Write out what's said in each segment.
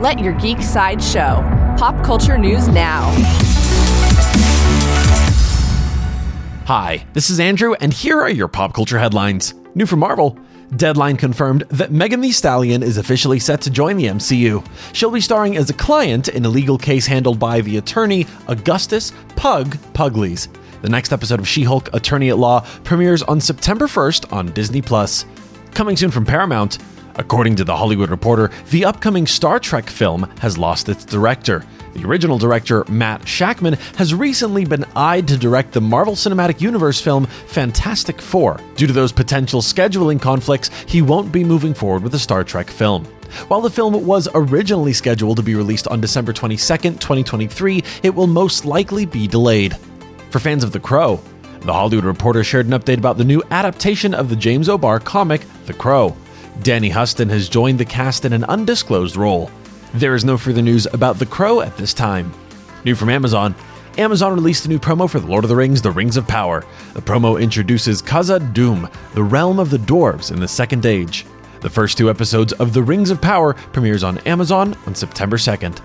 Let your geek side show. Pop culture news now. Hi, this is Andrew, and here are your pop culture headlines. New from Marvel. Deadline confirmed that Megan Thee Stallion is officially set to join the MCU. She'll be starring as a client in a legal case handled by the attorney Augustus Pug Pugliese. The next episode of She Hulk Attorney at Law premieres on September 1st on Disney Plus. Coming soon from Paramount. According to The Hollywood Reporter, the upcoming Star Trek film has lost its director. The original director, Matt Shakman, has recently been eyed to direct the Marvel Cinematic Universe film Fantastic Four. Due to those potential scheduling conflicts, he won't be moving forward with the Star Trek film. While the film was originally scheduled to be released on December 22, 2023, it will most likely be delayed. For fans of The Crow, The Hollywood Reporter shared an update about the new adaptation of the James O'Barr comic, The Crow. Danny Huston has joined the cast in an undisclosed role. There is no further news about The Crow at this time. New from Amazon Amazon released a new promo for The Lord of the Rings The Rings of Power. The promo introduces Khazad-dûm, the realm of the dwarves in the Second Age. The first two episodes of The Rings of Power premieres on Amazon on September 2nd.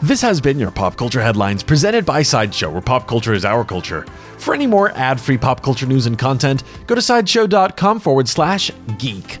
This has been your Pop Culture Headlines presented by Sideshow, where pop culture is our culture. For any more ad free pop culture news and content, go to sideshow.com forward slash geek.